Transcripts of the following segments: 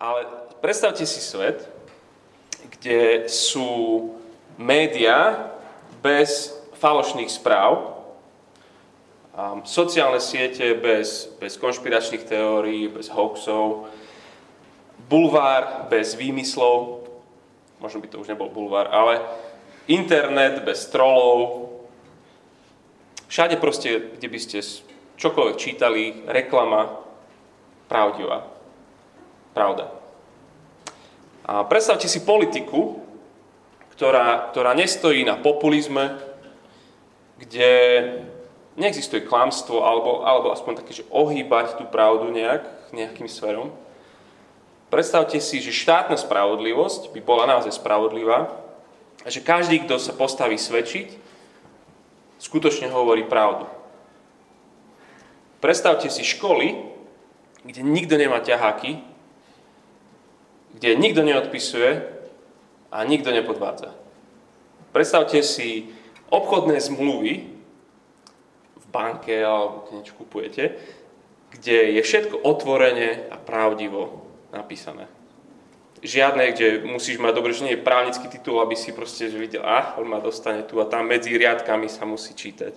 Ale predstavte si svet, kde sú médiá bez falošných správ, sociálne siete bez, bez konšpiračných teórií, bez hoaxov, bulvár bez výmyslov, možno by to už nebol bulvár, ale internet bez trolov, všade proste, kde by ste čokoľvek čítali, reklama, pravdivá. Pravda. A predstavte si politiku, ktorá, ktorá nestojí na populizme, kde neexistuje klamstvo, alebo, alebo aspoň také, že ohýbať tú pravdu nejak, nejakým smerom. Predstavte si, že štátna spravodlivosť by bola naozaj spravodlivá a že každý, kto sa postaví svedčiť, skutočne hovorí pravdu. Predstavte si školy, kde nikto nemá ťaháky, kde nikto neodpisuje a nikto nepodvádza. Predstavte si obchodné zmluvy v banke alebo kde niečo kupujete, kde je všetko otvorene a pravdivo napísané. Žiadne, kde musíš mať dobre, že nie je právnický titul, aby si proste že videl, ah, on ma dostane tu a tam medzi riadkami sa musí čítať.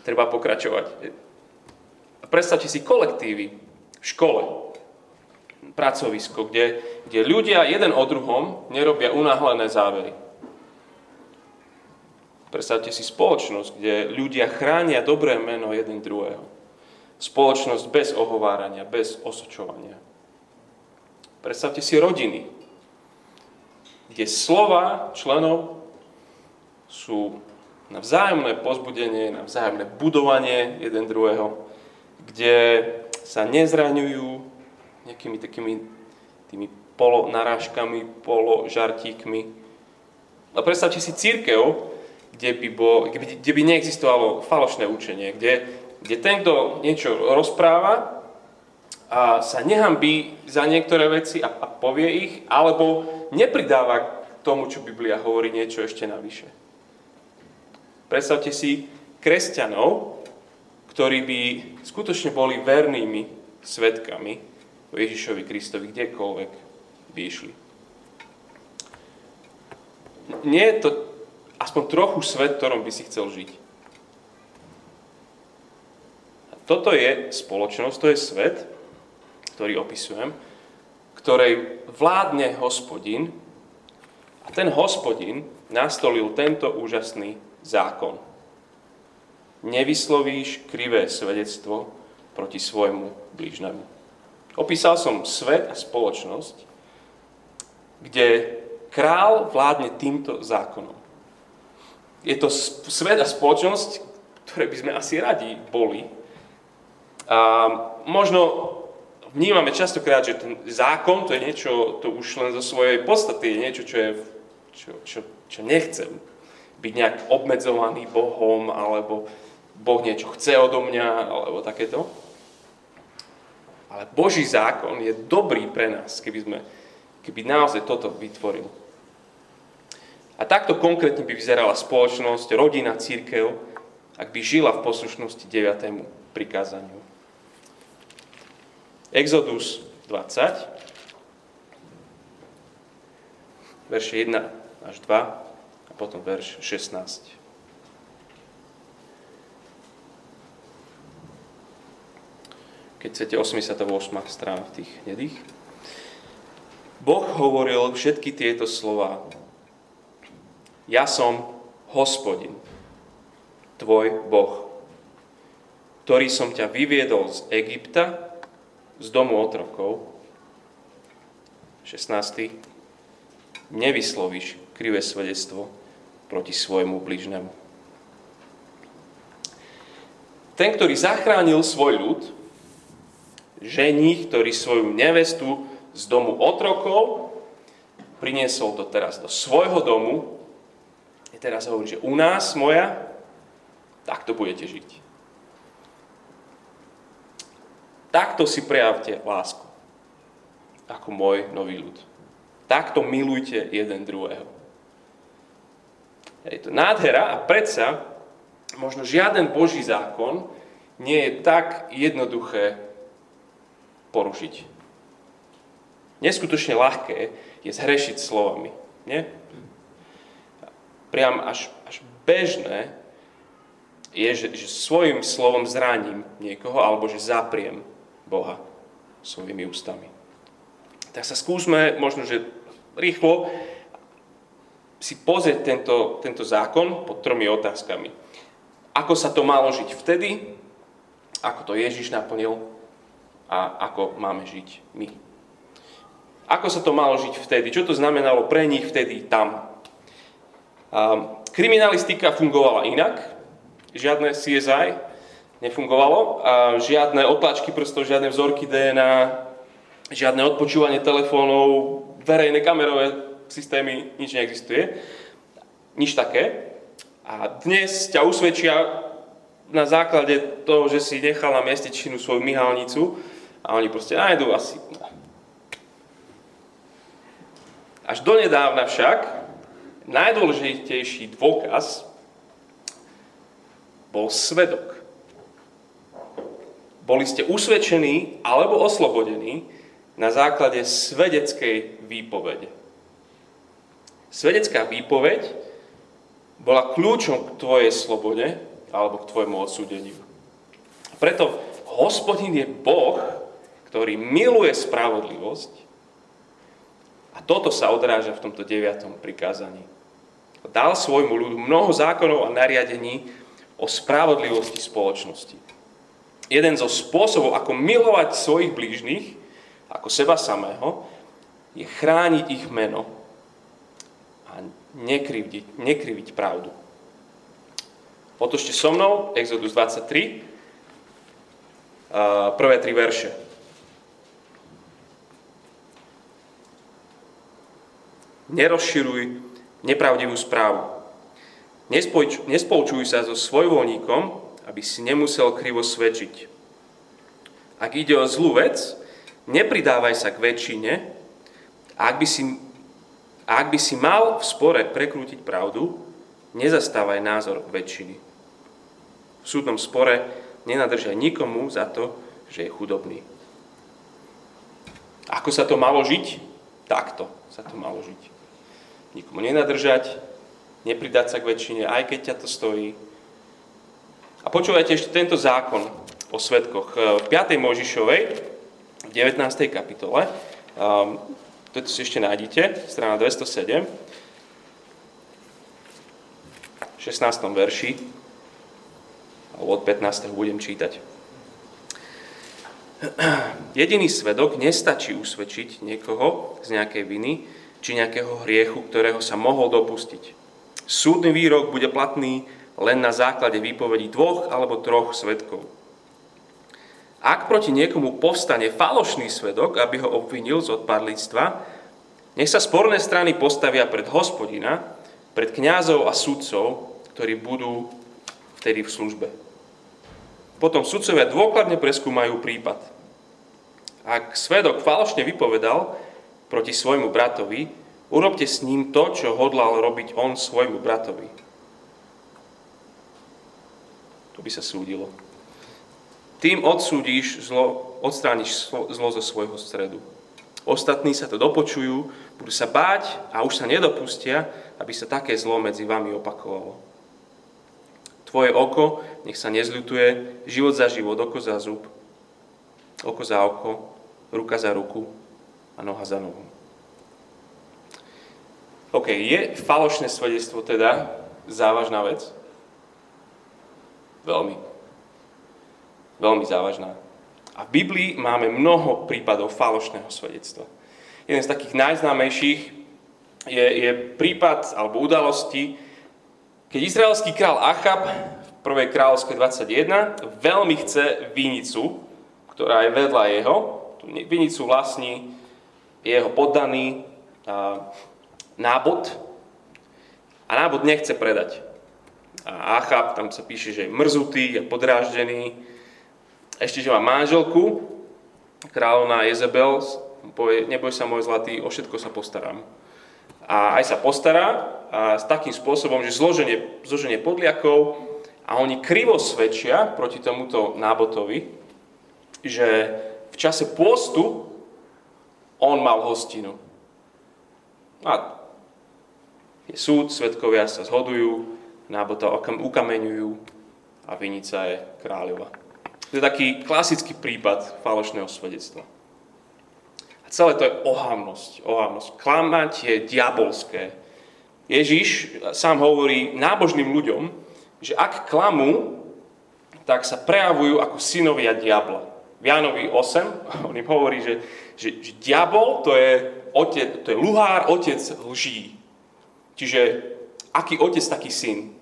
Treba pokračovať. Predstavte si kolektívy v škole, pracovisko, kde, kde ľudia jeden o druhom nerobia unáhlené závery. Predstavte si spoločnosť, kde ľudia chránia dobré meno jeden druhého. Spoločnosť bez ohovárania, bez osočovania. Predstavte si rodiny, kde slova členov sú na vzájomné pozbudenie, na vzájomné budovanie jeden druhého, kde sa nezraňujú nejakými takými tými polonarážkami, položartíkmi. A predstavte si církev, kde by, bo, kde, kde by neexistovalo falošné učenie, kde, kde ten, kto niečo rozpráva, a sa nehambí za niektoré veci a, a povie ich, alebo nepridáva k tomu, čo Biblia hovorí, niečo ešte navyše. Predstavte si kresťanov, ktorí by skutočne boli vernými svetkami o Ježišovi Kristovi, kdekoľvek by išli. Nie je to aspoň trochu svet, v ktorom by si chcel žiť. Toto je spoločnosť, to je svet, ktorý opisujem, ktorej vládne hospodin a ten hospodin nastolil tento úžasný zákon. Nevyslovíš krivé svedectvo proti svojmu blížnemu. Opísal som svet a spoločnosť, kde král vládne týmto zákonom. Je to svet a spoločnosť, ktoré by sme asi radi boli. A možno vnímame častokrát, že ten zákon to je niečo, to už len zo svojej podstaty je niečo, čo, je, čo, čo, čo nechcem byť nejak obmedzovaný Bohom, alebo Boh niečo chce odo mňa, alebo takéto. Ale Boží zákon je dobrý pre nás, keby, sme, keby naozaj toto vytvoril. A takto konkrétne by vyzerala spoločnosť, rodina, církev, ak by žila v poslušnosti 9. prikázaniu. Exodus 20, verše 1 až 2 a potom verš 16. Keď chcete 88 strán v tých nedých. Boh hovoril všetky tieto slova. Ja som hospodin, tvoj Boh, ktorý som ťa vyviedol z Egypta, z domu otrokov, 16. Nevyslovíš krivé svedectvo proti svojmu bližnému. Ten, ktorý zachránil svoj ľud, ženích, ktorý svoju nevestu z domu otrokov priniesol to teraz do svojho domu, je teraz hovorí, že u nás, moja, takto budete žiť. Takto si prejavte lásku, ako môj nový ľud. Takto milujte jeden druhého. Je to nádhera a predsa možno žiaden Boží zákon nie je tak jednoduché porušiť. neskutočne ľahké je zhrešiť slovami. Nie? Priam až, až bežné je, že, že svojim slovom zraním niekoho, alebo že zapriem Boha svojimi ústami. Tak sa skúsme možno, že rýchlo si pozrieť tento, tento zákon pod tromi otázkami. Ako sa to malo žiť vtedy, ako to Ježiš naplnil a ako máme žiť my. Ako sa to malo žiť vtedy? Čo to znamenalo pre nich vtedy tam? Kriminalistika fungovala inak, žiadne CSI nefungovalo, a žiadne otlačky prstov, žiadne vzorky DNA, žiadne odpočúvanie telefónov, verejné kamerové systémy, nič neexistuje. Nič také. A dnes ťa usvedčia na základe toho, že si nechal na mieste činu svoju myhalnicu a oni proste nájdú asi... Až donedávna však najdôležitejší dôkaz bol svedok. Boli ste usvedčení alebo oslobodení na základe svedeckej výpovede. Svedecká výpoveď bola kľúčom k tvojej slobode alebo k tvojmu odsúdeniu. Preto hospodin je Boh, ktorý miluje spravodlivosť a toto sa odráža v tomto deviatom prikázaní. Dal svojmu ľudu mnoho zákonov a nariadení o spravodlivosti spoločnosti. Jeden zo spôsobov, ako milovať svojich blížnych, ako seba samého, je chrániť ich meno a nekriviť, nekriviť pravdu. Otočte so mnou, Exodus 23, prvé tri verše. Nerozširuj nepravdivú správu. Nespolčuj sa so svojvoľníkom, aby si nemusel krivo svedčiť. Ak ide o zlú vec, nepridávaj sa k väčšine, ak by si, ak by si mal v spore prekrútiť pravdu, nezastávaj názor väčšiny v súdnom spore nenadržaj nikomu za to, že je chudobný. Ako sa to malo žiť? Takto sa to malo žiť. Nikomu nenadržať, nepridať sa k väčšine, aj keď ťa to stojí. A počúvajte ešte tento zákon o svetkoch. V 5. Možišovej, v 19. kapitole, um, to si ešte nájdete, strana 207, v 16. verši, od 15. budem čítať. Jediný svedok nestačí usvedčiť niekoho z nejakej viny či nejakého hriechu, ktorého sa mohol dopustiť. Súdny výrok bude platný len na základe výpovedí dvoch alebo troch svedkov. Ak proti niekomu povstane falošný svedok, aby ho obvinil z odpadlíctva, nech sa sporné strany postavia pred hospodina, pred kňazov a sudcov, ktorí budú vtedy v službe. Potom sudcovia dôkladne preskúmajú prípad. Ak svedok falošne vypovedal proti svojmu bratovi, urobte s ním to, čo hodlal robiť on svojmu bratovi. To by sa súdilo. Tým odsúdiš zlo, odstrániš zlo zo svojho stredu. Ostatní sa to dopočujú, budú sa báť a už sa nedopustia, aby sa také zlo medzi vami opakovalo. Tvoje oko nech sa nezľutuje, život za život, oko za zub, oko za oko, ruka za ruku a noha za nohu. OK, je falošné svedectvo teda závažná vec? Veľmi. Veľmi závažná. A v Biblii máme mnoho prípadov falošného svedectva. Jeden z takých najznámejších je, je prípad alebo udalosti, keď izraelský král Achab v 1. kráľovskej 21 veľmi chce vinicu, ktorá je vedľa jeho, tú vinicu vlastní jeho poddaný nábod. A nábod nechce predať. A Achab, tam sa píše, že je mrzutý, je podráždený, ešte, že má manželku, kráľovná Jezebel, povie, neboj sa môj zlatý, o všetko sa postaram a aj sa postará a s takým spôsobom, že zloženie, zloženie podliakov a oni krivo svedčia proti tomuto nábotovi, že v čase pôstu on mal hostinu. A je súd, svetkovia sa zhodujú, nábota ukameňujú a vinica je kráľova. To je taký klasický prípad falošného svedectva. A celé to je ohavnosť. ohavnosť. Klamať je diabolské. Ježiš sám hovorí nábožným ľuďom, že ak klamú, tak sa prejavujú ako synovia diabla. V Jánovi 8 on im hovorí, že, že, že diabol to je, otec, to je luhár, otec lží. Čiže aký otec, taký syn.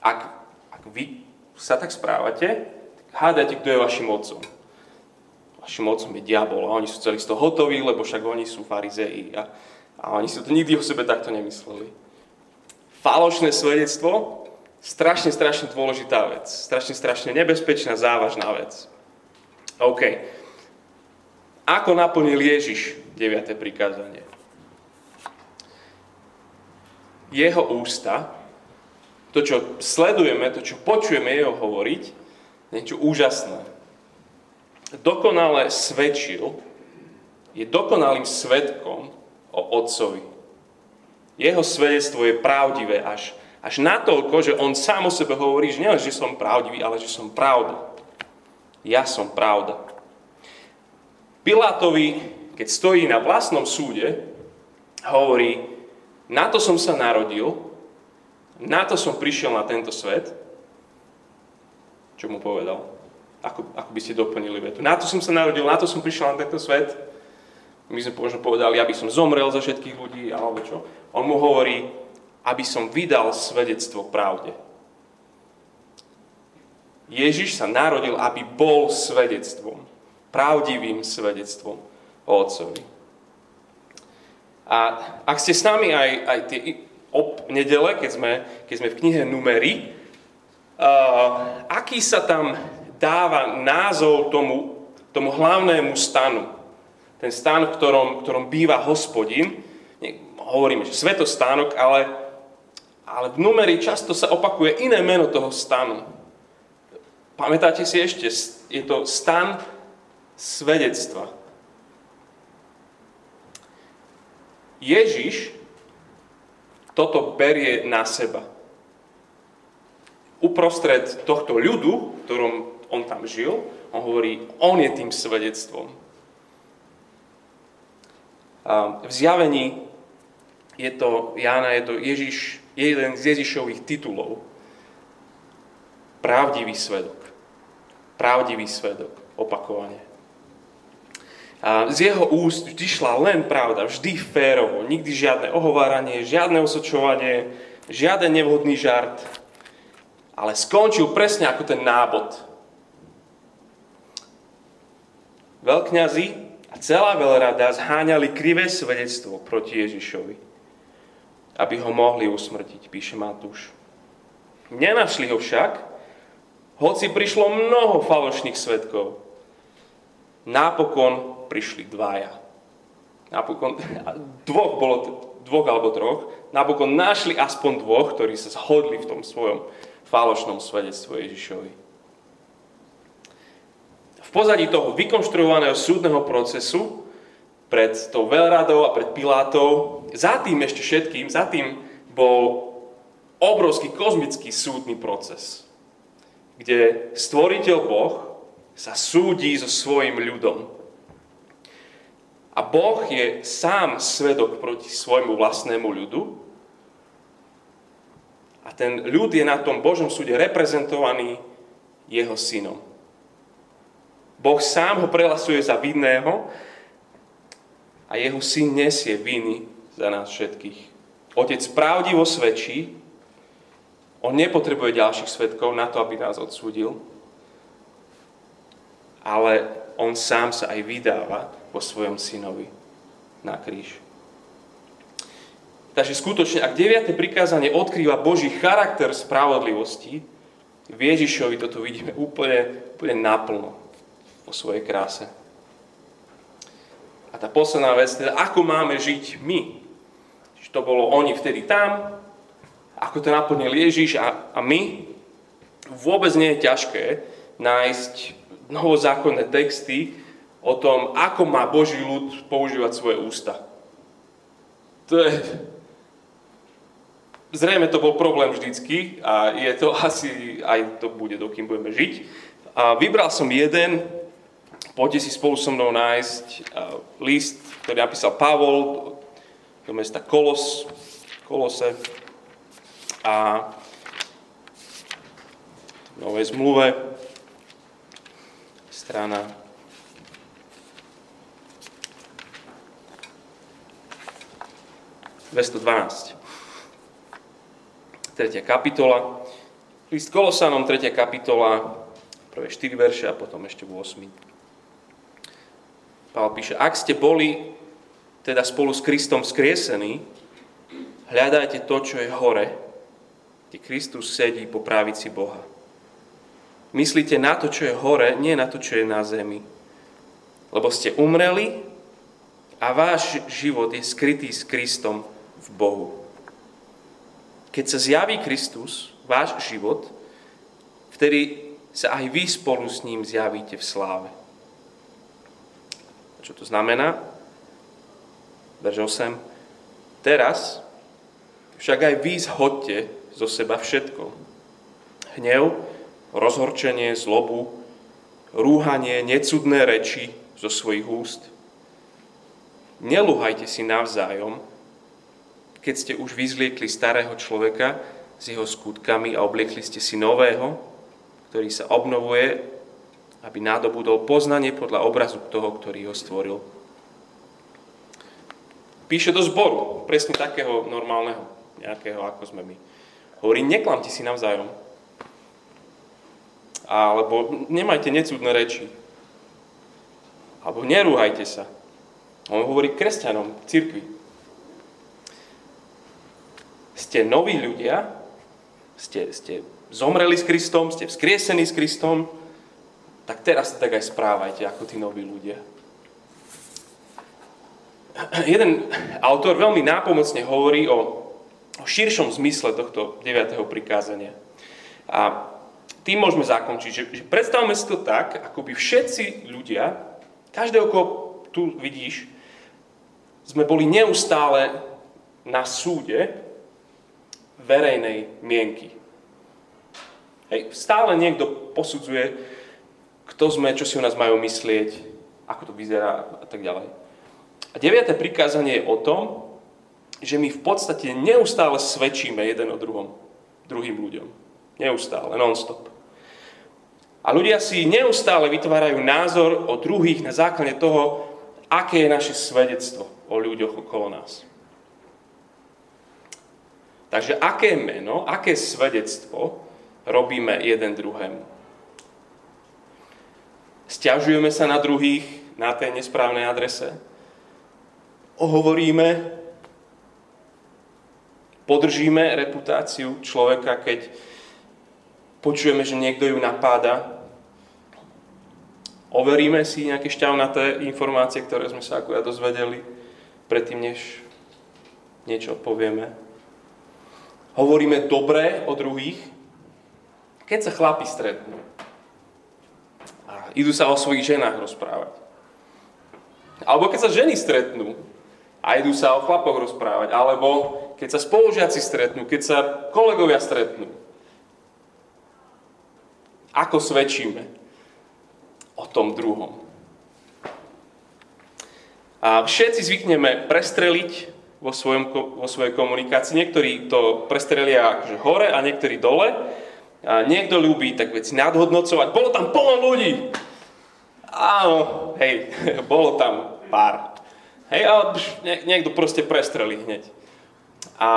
Ak, ak vy sa tak správate, hádajte, kto je vašim otcom. Vašim otcom je diabol a oni sú celí z toho hotoví, lebo však oni sú farizei a, a oni si to nikdy o sebe takto nemysleli. Falošné svedectvo Strašne, strašne dôležitá vec. Strašne, strašne nebezpečná, závažná vec. OK. Ako naplnil Ježiš 9. prikázanie? Jeho ústa, to, čo sledujeme, to, čo počujeme jeho hovoriť, niečo úžasné. Dokonale svedčil, je dokonalým svetkom o Otcovi. Jeho svedectvo je pravdivé až až natoľko, že on sám o sebe hovorí, že nielen, že som pravdivý, ale že som pravda. Ja som pravda. Pilátovi, keď stojí na vlastnom súde, hovorí, na to som sa narodil, na to som prišiel na tento svet. Čo mu povedal? Ako, ako by ste doplnili vetu? Na to som sa narodil, na to som prišiel na tento svet. My sme možno povedali, aby som zomrel za všetkých ľudí, alebo čo. On mu hovorí, aby som vydal svedectvo pravde. Ježiš sa narodil, aby bol svedectvom, pravdivým svedectvom o Otcovi. A ak ste s nami aj, aj tie ob nedele, keď sme, keď sme v knihe Numery, uh, aký sa tam dáva názov tomu, tomu hlavnému stanu. Ten stan, v ktorom, ktorom býva hospodin. Hovoríme, že svetostánok, ale ale v numeri často sa opakuje iné meno toho stanu. Pamätáte si ešte, je to stan svedectva. Ježiš toto berie na seba. Uprostred tohto ľudu, v ktorom on tam žil, on hovorí, on je tým svedectvom. V zjavení je to, Jána, je to Ježiš je jeden z Ježišových titulov. Pravdivý svedok. Pravdivý svedok. Opakovane. A z jeho úst vždy šla len pravda, vždy férovo, nikdy žiadne ohováranie, žiadne osočovanie, žiaden nevhodný žart, ale skončil presne ako ten nábod. Veľkňazi a celá veľrada zháňali krivé svedectvo proti Ježišovi aby ho mohli usmrtiť, píše Matúš. Nenašli ho však, hoci prišlo mnoho falošných svetkov. Napokon prišli dvaja. Napokon, dvoch, bolo, dvoch alebo troch, napokon našli aspoň dvoch, ktorí sa zhodli v tom svojom falošnom svedectvu Ježišovi. V pozadí toho vykonštruovaného súdneho procesu pred tou veľradou a pred Pilátou. Za tým ešte všetkým, za tým bol obrovský kozmický súdny proces, kde stvoriteľ Boh sa súdi so svojim ľudom. A Boh je sám svedok proti svojmu vlastnému ľudu. A ten ľud je na tom Božom súde reprezentovaný jeho synom. Boh sám ho prehlasuje za vinného a jeho syn nesie viny za nás všetkých. Otec pravdivo svedčí, on nepotrebuje ďalších svetkov na to, aby nás odsúdil, ale on sám sa aj vydáva vo svojom synovi na kríž. Takže skutočne, ak 9. prikázanie odkrýva Boží charakter spravodlivosti, v Ježišovi toto vidíme úplne, úplne naplno vo svojej kráse. A tá posledná vec, teda ako máme žiť my. Čiže to bolo oni vtedy tam, ako to naplnil Ježiš a, a my. Vôbec nie je ťažké nájsť novozákonné texty, o tom, ako má Boží ľud používať svoje ústa. To je... Zrejme to bol problém vždycky a je to asi, aj to bude, dokým budeme žiť. A vybral som jeden, poďte si spolu so mnou nájsť list, ktorý napísal Pavol do mesta Kolos, Kolose a v Novej zmluve strana 212. Tretia kapitola. List Kolosanom, tretia kapitola, prvé 4 verše a potom ešte 8. Pavel píše, ak ste boli teda spolu s Kristom skriesení, hľadajte to, čo je hore, kde Kristus sedí po právici Boha. Myslíte na to, čo je hore, nie na to, čo je na zemi. Lebo ste umreli a váš život je skrytý s Kristom v Bohu. Keď sa zjaví Kristus, váš život, vtedy sa aj vy spolu s ním zjavíte v sláve. Čo to znamená? Verž 8. Teraz však aj vy zhodte zo seba všetko. Hnev, rozhorčenie, zlobu, rúhanie, necudné reči zo svojich úst. Neluhajte si navzájom, keď ste už vyzliekli starého človeka s jeho skutkami a obliekli ste si nového, ktorý sa obnovuje, aby nádobudol poznanie podľa obrazu toho, ktorý ho stvoril. Píše do zboru, presne takého normálneho, nejakého, ako sme my. Hovorí, neklamte si navzájom. Alebo nemajte necudné reči. Alebo nerúhajte sa. On hovorí kresťanom, cirkvi ste noví ľudia, ste, ste zomreli s Kristom, ste vzkriesení s Kristom, tak teraz sa tak aj správajte ako tí noví ľudia. Jeden autor veľmi nápomocne hovorí o, o širšom zmysle tohto 9. prikázania. A tým môžeme zakončiť, že, že predstavme si to tak, ako by všetci ľudia, každého, koho tu vidíš, sme boli neustále na súde verejnej mienky. Hej, stále niekto posudzuje, kto sme, čo si o nás majú myslieť, ako to vyzerá a tak ďalej. A deviate prikázanie je o tom, že my v podstate neustále svedčíme jeden o druhom, druhým ľuďom. Neustále, non-stop. A ľudia si neustále vytvárajú názor o druhých na základe toho, aké je naše svedectvo o ľuďoch okolo nás. Takže aké meno, aké svedectvo robíme jeden druhému? Sťažujeme sa na druhých na tej nesprávnej adrese? Ohovoríme? Podržíme reputáciu človeka, keď počujeme, že niekto ju napáda? Overíme si nejaké šťavnaté informácie, ktoré sme sa akurát dozvedeli predtým, než niečo povieme? hovoríme dobré o druhých, keď sa chlapi stretnú a idú sa o svojich ženách rozprávať. Alebo keď sa ženy stretnú a idú sa o chlapoch rozprávať. Alebo keď sa spolužiaci stretnú, keď sa kolegovia stretnú. Ako svedčíme o tom druhom. A všetci zvykneme prestreliť vo, svojom, vo svojej komunikácii. Niektorí to prestrelia akože hore a niektorí dole. A niekto ľúbi tak veci nadhodnocovať. Bolo tam plno ľudí. Áno, hej, bolo tam pár. Hej, ale niekto proste prestrelí hneď. A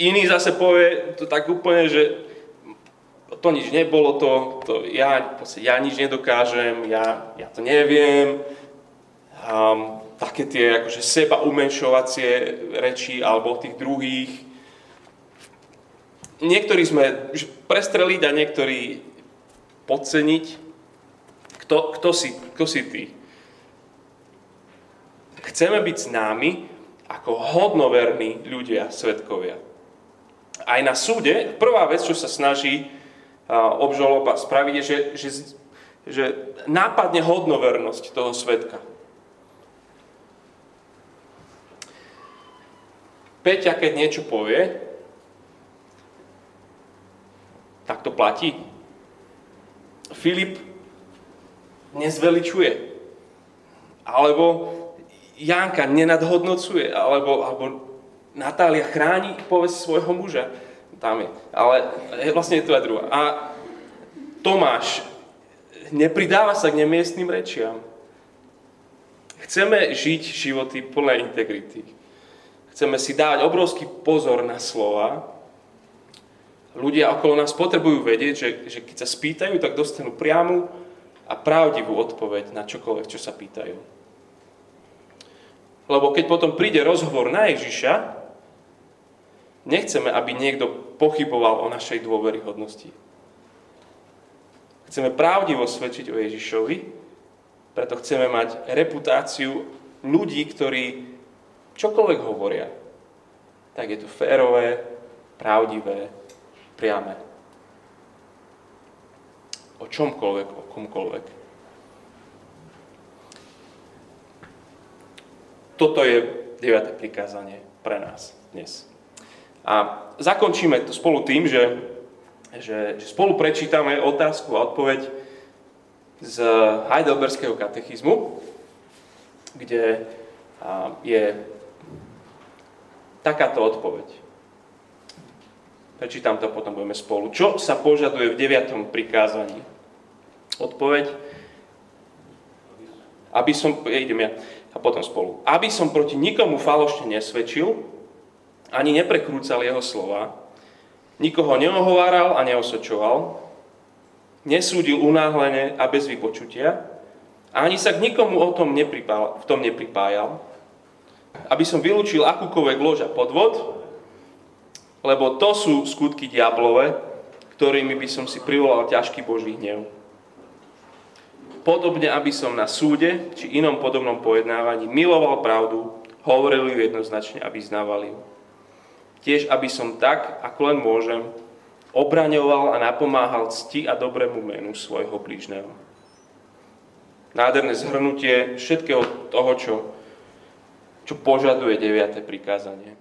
iný zase povie to tak úplne, že to nič nebolo, to, to ja, ja nič nedokážem, ja, ja to neviem. Um, také tie akože seba umenšovacie reči alebo tých druhých. Niektorí sme prestreliť a niektorí podceniť. Kto, kto, si, kto si ty? Chceme byť známi ako hodnoverní ľudia, svetkovia. Aj na súde, prvá vec, čo sa snaží obžaloba spraviť, je, že, že, že nápadne hodnovernosť toho svetka. Peťa, keď niečo povie, tak to platí. Filip nezveličuje. Alebo Janka nenadhodnocuje. Alebo, alebo Natália chráni povesť svojho muža. Tam je. Ale vlastne je to aj druhá. A Tomáš nepridáva sa k nemiestným rečiam. Chceme žiť životy plné integrity. Chceme si dávať obrovský pozor na slova. Ľudia okolo nás potrebujú vedieť, že, že keď sa spýtajú, tak dostanú priamu a pravdivú odpoveď na čokoľvek, čo sa pýtajú. Lebo keď potom príde rozhovor na Ježiša, nechceme, aby niekto pochyboval o našej dôveryhodnosti. Chceme pravdivo svedčiť o Ježišovi, preto chceme mať reputáciu ľudí, ktorí čokoľvek hovoria, tak je to férové, pravdivé, priame. O čomkoľvek, o komkoľvek. Toto je 9. prikázanie pre nás dnes. A zakončíme to spolu tým, že že, že spolu prečítame otázku a odpoveď z Heidelberského katechizmu, kde je takáto odpoveď. Prečítam to potom budeme spolu. Čo sa požaduje v deviatom prikázaní? Odpoveď. Aby som, ja idem ja, a potom spolu. Aby som proti nikomu falošne nesvedčil, ani neprekrúcal jeho slova, Nikoho neohováral a neosočoval, nesúdil unáhlene a bez vypočutia, a ani sa k nikomu o tom nepripájal, v tom nepripájal, aby som vylúčil akúkoľvek lož a podvod, lebo to sú skutky diablové, ktorými by som si privolal ťažký Boží hnev. Podobne, aby som na súde či inom podobnom pojednávaní miloval pravdu, hovoril ju jednoznačne a vyznával ju. Tiež, aby som tak, ako len môžem, obraňoval a napomáhal cti a dobrému menu svojho blížneho. Nádherné zhrnutie všetkého toho, čo, čo požaduje 9. prikázanie.